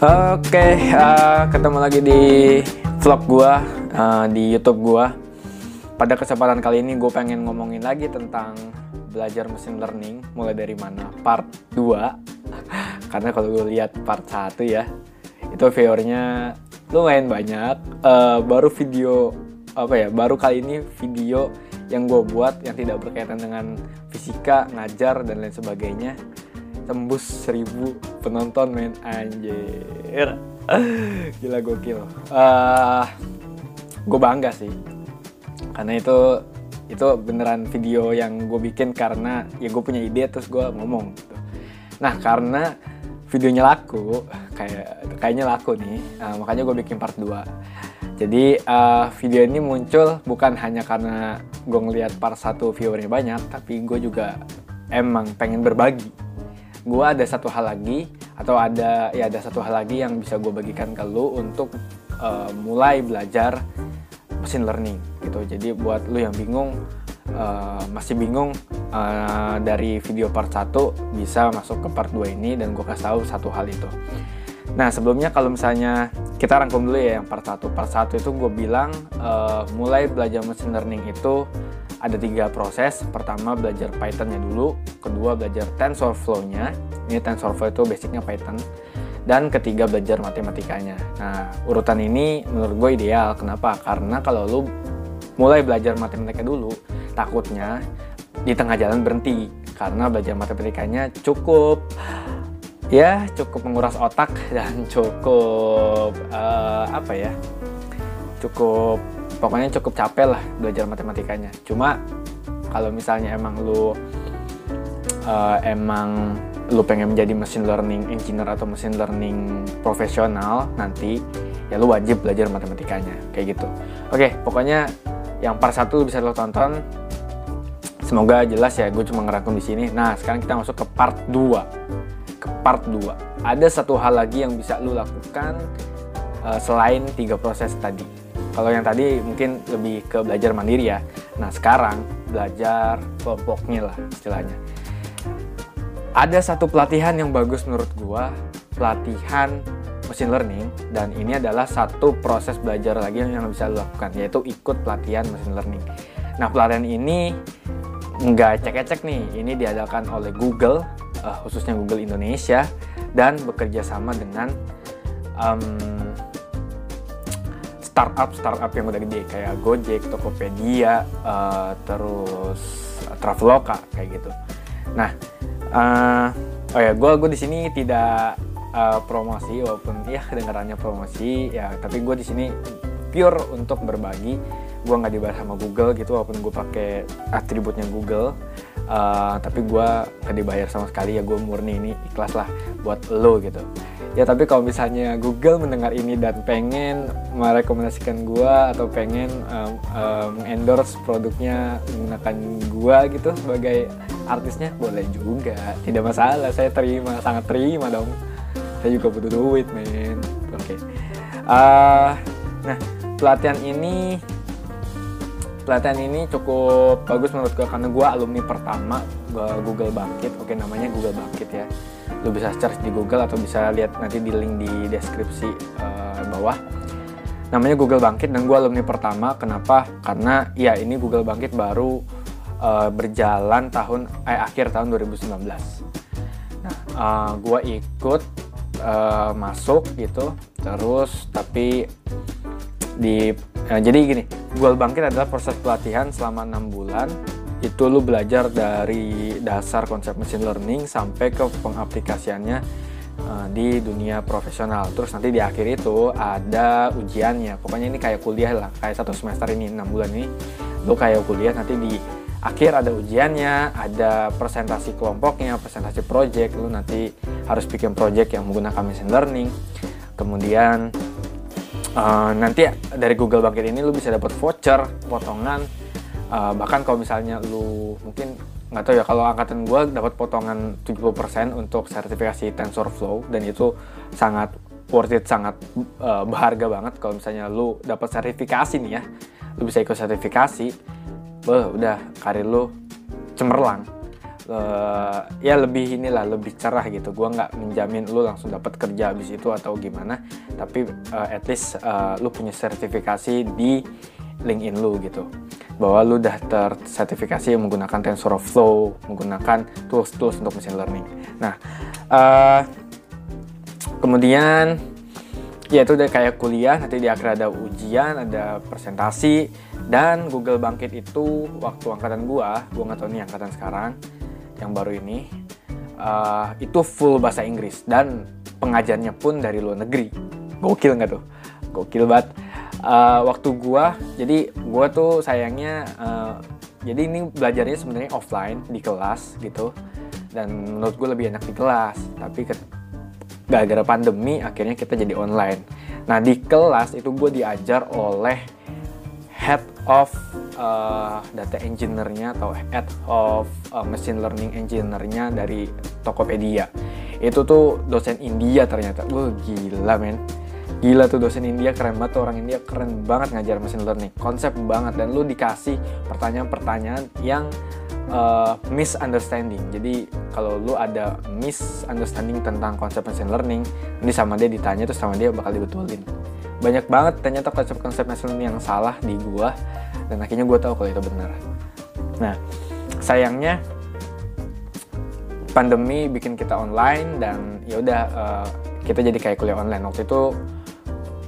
Oke, uh, ketemu lagi di vlog gua uh, di YouTube gua. Pada kesempatan kali ini gue pengen ngomongin lagi tentang belajar mesin learning mulai dari mana? Part 2 karena kalau gue lihat part 1 ya itu viewernya lumayan banyak. Uh, baru video apa ya baru kali ini video yang gue buat yang tidak berkaitan dengan fisika ngajar dan lain sebagainya tembus seribu penonton men. Anjir. Gila gokil. Uh, gue bangga sih. Karena itu itu beneran video yang gue bikin karena ya gue punya ide terus gue ngomong gitu. Nah karena videonya laku kayak kayaknya laku nih uh, makanya gue bikin part 2 jadi uh, video ini muncul bukan hanya karena gue ngeliat part 1 viewernya banyak tapi gue juga emang pengen berbagi gue ada satu hal lagi atau ada ya ada satu hal lagi yang bisa gue bagikan ke lu untuk uh, mulai belajar machine learning gitu. Jadi buat lu yang bingung uh, masih bingung uh, dari video part 1 bisa masuk ke part 2 ini dan gue kasih tahu satu hal itu nah sebelumnya kalau misalnya kita rangkum dulu ya yang part 1 part 1 itu gue bilang uh, mulai belajar machine learning itu ada tiga proses. Pertama belajar Python-nya dulu, kedua belajar TensorFlow-nya. Ini TensorFlow itu basicnya Python. Dan ketiga belajar matematikanya. Nah, urutan ini menurut gue ideal. Kenapa? Karena kalau lu mulai belajar matematika dulu, takutnya di tengah jalan berhenti. Karena belajar matematikanya cukup ya cukup menguras otak dan cukup uh, apa ya? Cukup pokoknya cukup capek lah belajar matematikanya. Cuma kalau misalnya emang lu uh, emang lu pengen menjadi machine learning engineer atau machine learning profesional nanti ya lu wajib belajar matematikanya kayak gitu. Oke pokoknya yang part satu bisa lo tonton. Semoga jelas ya gue cuma ngerangkum di sini. Nah sekarang kita masuk ke part 2 ke part 2 ada satu hal lagi yang bisa lu lakukan uh, selain tiga proses tadi kalau yang tadi mungkin lebih ke belajar mandiri ya. Nah sekarang belajar kelompoknya lah istilahnya. Ada satu pelatihan yang bagus menurut gua, pelatihan machine learning dan ini adalah satu proses belajar lagi yang bisa lo lakukan yaitu ikut pelatihan machine learning. Nah pelatihan ini nggak cek-cek nih, ini diadakan oleh Google, uh, khususnya Google Indonesia dan bekerja sama dengan um, startup startup yang udah gede kayak Gojek, Tokopedia, uh, terus Traveloka kayak gitu. Nah, uh, oh ya, gue gue di sini tidak uh, promosi walaupun ya kedengarannya promosi ya, tapi gue di sini pure untuk berbagi. Gue nggak dibayar sama Google gitu walaupun gue pakai atributnya Google. Uh, tapi gue gak dibayar sama sekali ya gue murni ini ikhlas lah buat lo gitu. Ya tapi kalau misalnya Google mendengar ini dan pengen merekomendasikan gua atau pengen um, um, endorse produknya menggunakan gua gitu sebagai artisnya boleh juga. Tidak masalah saya terima sangat terima dong. Saya juga butuh duit men. Oke. Okay. uh, nah pelatihan ini pelatihan ini cukup bagus menurut gue karena gue alumni pertama Google Bangkit. Oke namanya Google Bangkit ya. Lu bisa search di Google atau bisa lihat nanti di link di deskripsi uh, bawah. Namanya Google Bangkit dan gue alumni pertama. Kenapa? Karena ya ini Google Bangkit baru uh, berjalan tahun eh akhir tahun 2019 nah uh, eh, gue ikut uh, masuk gitu terus tapi di uh, jadi gini Google Bangkit adalah proses pelatihan selama enam bulan itu lu belajar dari dasar konsep machine learning sampai ke pengaplikasiannya uh, di dunia profesional. Terus nanti di akhir itu ada ujiannya. Pokoknya ini kayak kuliah lah, kayak satu semester ini enam bulan ini, lu kayak kuliah nanti di akhir ada ujiannya, ada presentasi kelompoknya, presentasi project, lu nanti harus bikin project yang menggunakan machine learning. Kemudian uh, nanti dari Google Bangkit ini lu bisa dapat voucher, potongan. Uh, bahkan kalau misalnya lu mungkin nggak tahu ya kalau angkatan gue dapat potongan 70% untuk sertifikasi TensorFlow dan itu sangat worth it sangat uh, berharga banget. Kalau misalnya lu dapat sertifikasi nih ya lu bisa ikut sertifikasi Beuh, udah karir lu cemerlang uh, ya lebih inilah lebih cerah gitu. Gue nggak menjamin lu langsung dapat kerja habis itu atau gimana tapi uh, at least uh, lu punya sertifikasi di LinkedIn lu gitu. Bahwa lu udah tersertifikasi menggunakan TensorFlow menggunakan tools-tools untuk machine learning. Nah uh, kemudian ya itu udah kayak kuliah nanti di akhir ada ujian ada presentasi dan Google Bangkit itu waktu angkatan gua gua nggak tahu nih angkatan sekarang yang baru ini uh, itu full bahasa Inggris. Dan pengajarnya pun dari luar negeri. Gokil nggak tuh? Gokil banget. Uh, waktu gua jadi gua tuh sayangnya uh, jadi ini belajarnya sebenarnya offline di kelas gitu. Dan menurut gue lebih enak di kelas. Tapi ke, gara-gara pandemi akhirnya kita jadi online. Nah di kelas itu gue diajar oleh head of uh, data engineer-nya atau head of uh, machine learning engineer-nya dari Tokopedia. Itu tuh dosen India ternyata. Gue gila men. Gila tuh dosen India keren banget tuh orang India keren banget ngajar machine learning. Konsep banget dan lu dikasih pertanyaan-pertanyaan yang uh, misunderstanding. Jadi kalau lu ada misunderstanding tentang konsep machine learning, ini sama dia ditanya terus sama dia bakal dibetulin. Banyak banget ternyata konsep-konsep learning yang salah di gua dan akhirnya gue tahu kalau itu benar. Nah, sayangnya pandemi bikin kita online dan ya udah uh, kita jadi kayak kuliah online. Waktu itu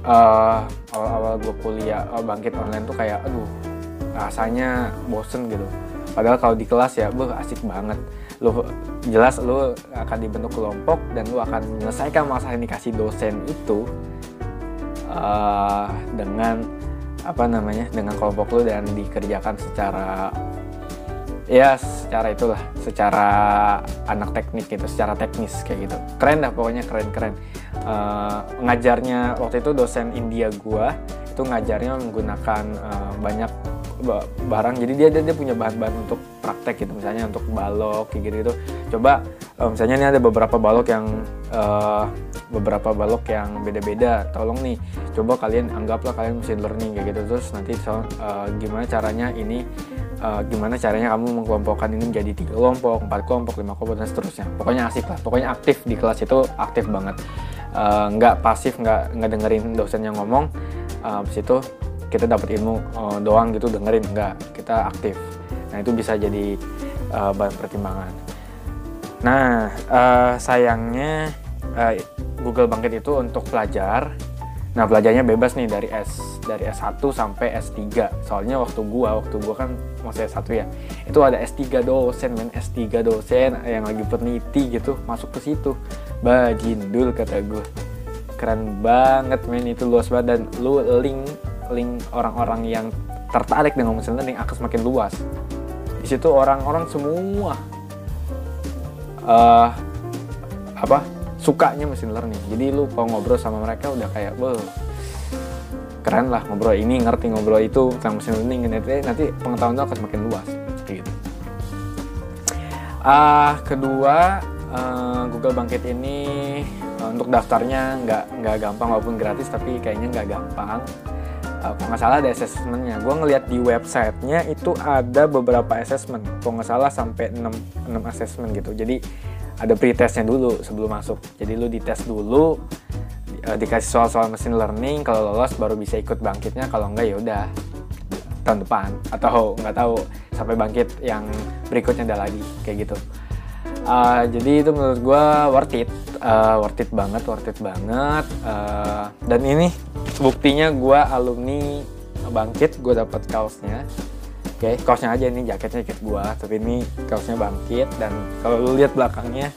uh, awal-awal gue kuliah uh, bangkit online tuh kayak aduh rasanya bosen gitu. Padahal kalau di kelas ya gue asik banget. Lu jelas lu akan dibentuk kelompok dan lu akan menyelesaikan masalah yang dikasih dosen itu uh, dengan apa namanya dengan kelompok lu dan dikerjakan secara ya secara itulah secara anak teknik gitu secara teknis kayak gitu. Keren dah pokoknya keren keren. Uh, ngajarnya waktu itu dosen India gua itu ngajarnya menggunakan uh, banyak barang. Jadi dia, dia dia punya bahan-bahan untuk praktek gitu. Misalnya untuk balok kayak gitu, gitu. coba uh, misalnya ini ada beberapa balok yang uh, beberapa balok yang beda-beda. Tolong nih coba kalian anggaplah kalian machine learning kayak gitu. Terus nanti so, uh, gimana caranya ini uh, gimana caranya kamu mengkelompokkan ini menjadi tiga kelompok empat kelompok lima kelompok dan seterusnya. Pokoknya asik lah. Pokoknya aktif di kelas itu aktif banget. Uh, nggak pasif nggak nggak dengerin dosen yang ngomong. Uh, itu kita dapat ilmu uh, doang gitu dengerin nggak kita aktif nah itu bisa jadi uh, bahan pertimbangan nah uh, sayangnya uh, Google Bangkit itu untuk pelajar. Nah, pelajarnya bebas nih dari S dari S1 sampai S3. Soalnya waktu gua, waktu gua kan masih S1 ya. Itu ada S3 dosen, men S3 dosen yang lagi peneliti gitu, masuk ke situ. Bajindul kata gua. Keren banget men itu luas banget dan lu link link orang-orang yang tertarik dengan machine learning akan semakin luas. Di situ orang-orang semua uh, apa sukanya mesin learning. Jadi lu kalau ngobrol sama mereka udah kayak wow keren lah ngobrol ini ngerti ngobrol itu tentang mesin learning. Nanti, nanti pengetahuan lu akan semakin luas. Seperti itu uh, kedua uh, Google Bangkit ini uh, untuk daftarnya nggak nggak gampang walaupun gratis tapi kayaknya nggak gampang kalau nggak salah ada assessmentnya. Gue ngeliat di websitenya itu ada beberapa assessment. Kalau nggak salah sampai 6, 6 assessment gitu. Jadi ada pretestnya dulu sebelum masuk. Jadi lu dites dulu uh, dikasih soal-soal mesin learning kalau lolos baru bisa ikut bangkitnya kalau enggak ya udah tahun depan. Atau nggak tahu sampai bangkit yang berikutnya ada lagi kayak gitu uh, jadi itu menurut gue worth it uh, worth it banget worth it banget uh, dan ini buktinya gue alumni bangkit gue dapat kaosnya Oke, okay, kaosnya aja ini jaketnya jaket gua, tapi ini kaosnya bangkit dan kalau lu lihat belakangnya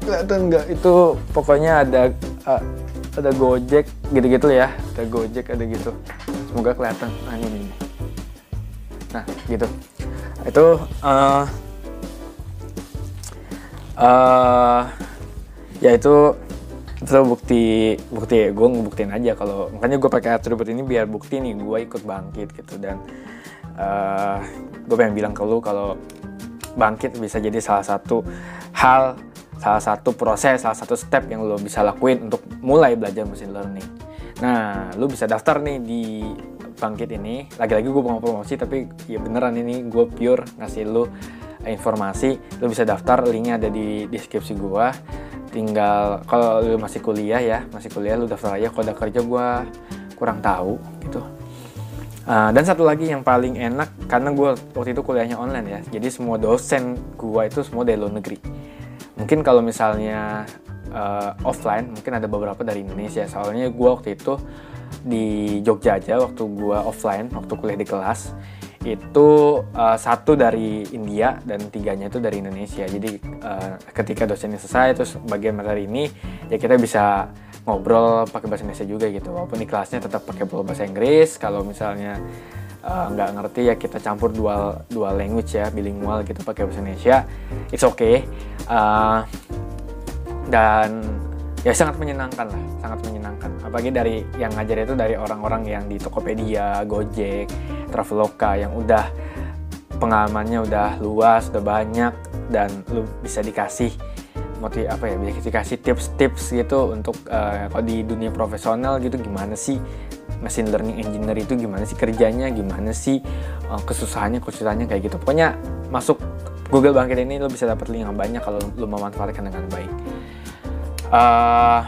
kelihatan nggak itu pokoknya ada uh, ada Gojek gitu-gitu ya, ada Gojek ada gitu. Semoga kelihatan. Nah ini, ini. Nah gitu. Itu uh, uh, ya itu itu bukti bukti gue ngebuktiin aja kalau makanya gue pakai atribut ini biar bukti nih gue ikut bangkit gitu. Dan uh, eh, gue pengen bilang ke lu kalau bangkit bisa jadi salah satu hal salah satu proses salah satu step yang lo bisa lakuin untuk mulai belajar machine learning. Nah lu bisa daftar nih di bangkit ini. Lagi-lagi gue mau promosi tapi ya beneran ini gue pure ngasih lu informasi lu bisa daftar linknya ada di deskripsi gue tinggal kalau lu masih kuliah ya masih kuliah lu daftar aja kalau udah kerja gue kurang tahu gitu. Uh, dan satu lagi yang paling enak karena gue waktu itu kuliahnya online ya jadi semua dosen gue itu semua dari luar negeri. Mungkin kalau misalnya uh, offline mungkin ada beberapa dari Indonesia. Soalnya gue waktu itu di Jogja aja waktu gue offline waktu kuliah di kelas itu uh, satu dari India dan tiganya itu dari Indonesia. Jadi uh, ketika dosennya selesai terus bagian materi ini ya kita bisa ngobrol pakai bahasa Indonesia juga gitu. Walaupun di kelasnya tetap pakai bahasa Inggris. Kalau misalnya uh, nggak ngerti ya kita campur dual dual language ya bilingual gitu pakai bahasa Indonesia. It's okay. Uh, dan ya sangat menyenangkan lah sangat menyenangkan apalagi dari yang ngajar itu dari orang-orang yang di Tokopedia, Gojek, Traveloka yang udah pengalamannya udah luas, udah banyak dan lu bisa dikasih motiv apa ya bisa dikasih tips-tips gitu untuk uh, kalau di dunia profesional gitu gimana sih machine learning engineer itu gimana sih kerjanya gimana sih uh, kesusahannya kesusahannya kayak gitu. Pokoknya masuk Google Bangkit ini lo bisa dapat link yang banyak kalau lo memanfaatkan dengan baik. Uh,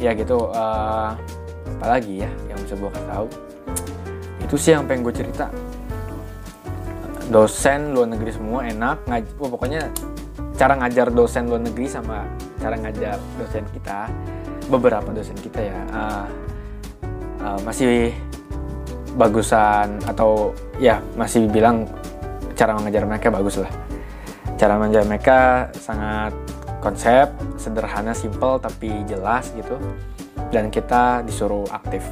ya gitu uh, apa lagi ya yang bisa gue kasih tahu itu sih yang pengen gue cerita. Dosen luar negeri semua enak ngaj oh, pokoknya cara ngajar dosen luar negeri sama cara ngajar dosen kita beberapa dosen kita ya uh, uh, masih bagusan atau ya masih bilang cara mengajar mereka bagus lah. Cara mengajar mereka sangat konsep sederhana simple tapi jelas gitu. Dan kita disuruh aktif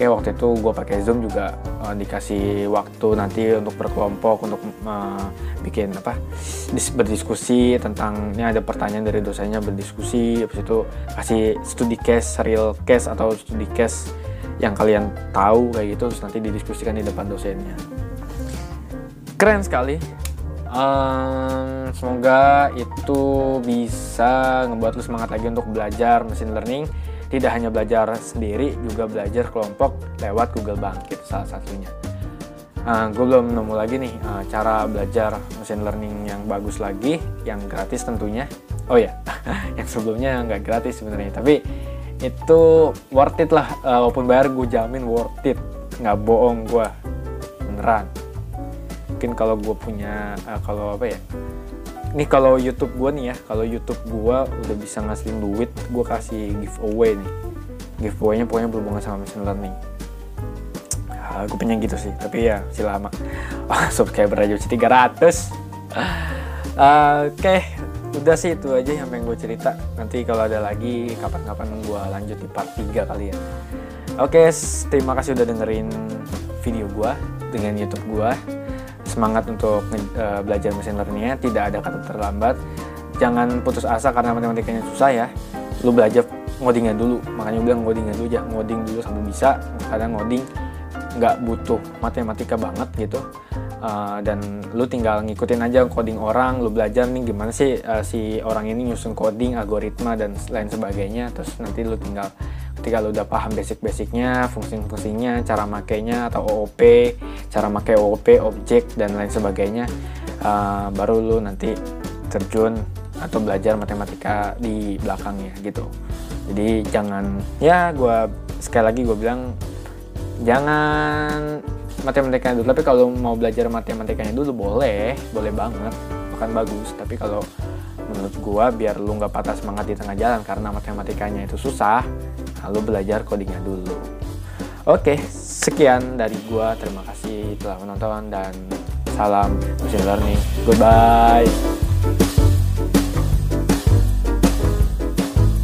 Oke waktu itu gue pakai zoom juga uh, dikasih waktu nanti untuk berkelompok untuk uh, bikin apa berdiskusi tentang ini ada pertanyaan dari dosennya berdiskusi habis itu kasih studi case real case atau studi case yang kalian tahu kayak gitu terus nanti didiskusikan di depan dosennya. Keren sekali. Um, semoga itu bisa ngebuat lu semangat lagi untuk belajar machine learning tidak hanya belajar sendiri juga belajar kelompok lewat Google Bangkit salah satunya. Uh, gue belum nemu lagi nih uh, cara belajar machine learning yang bagus lagi yang gratis tentunya. Oh ya yang sebelumnya nggak gratis sebenarnya tapi itu worth it lah uh, walaupun bayar gue jamin worth it. Nggak bohong gue beneran. Mungkin kalau gue punya uh, kalau apa ya ini kalau YouTube gue nih ya kalau YouTube gue udah bisa ngasihin duit gue kasih giveaway nih. Giveaway-nya pokoknya berhubungan sama machine learning. Uh, gue pengen gitu sih tapi ya si lama. Oh, subscriber aja 300 uh, oke. Okay. udah sih itu aja yang pengen gue cerita. Nanti kalau ada lagi kapan-kapan gue lanjut di part 3 kali ya. Oke okay, terima kasih udah dengerin video gue dengan YouTube gue semangat untuk uh, belajar mesin learningnya tidak ada kata terlambat. Jangan putus asa karena matematikanya susah ya. Lu belajar ngodingnya dulu. Makanya gue bilang ngodingnya dulu ya ngoding dulu sampai bisa. Karena ngoding nggak butuh matematika banget gitu. Uh, dan lu tinggal ngikutin aja coding orang lu belajar nih gimana sih uh, si orang ini nyusun coding algoritma dan lain sebagainya. Terus nanti lu tinggal ketika lu udah paham basic-basicnya, fungsi-fungsinya, cara makainya atau OOP, cara makai OOP, objek dan lain sebagainya, uh, baru lu nanti terjun atau belajar matematika di belakangnya gitu. Jadi jangan ya gue sekali lagi gue bilang jangan matematikanya dulu tapi kalau mau belajar matematikanya dulu boleh boleh banget bahkan bagus tapi kalau menurut gua biar lu nggak patah semangat di tengah jalan karena matematikanya itu susah lalu belajar codingnya dulu. Oke sekian dari gua. Terima kasih telah menonton dan salam machine learning. Goodbye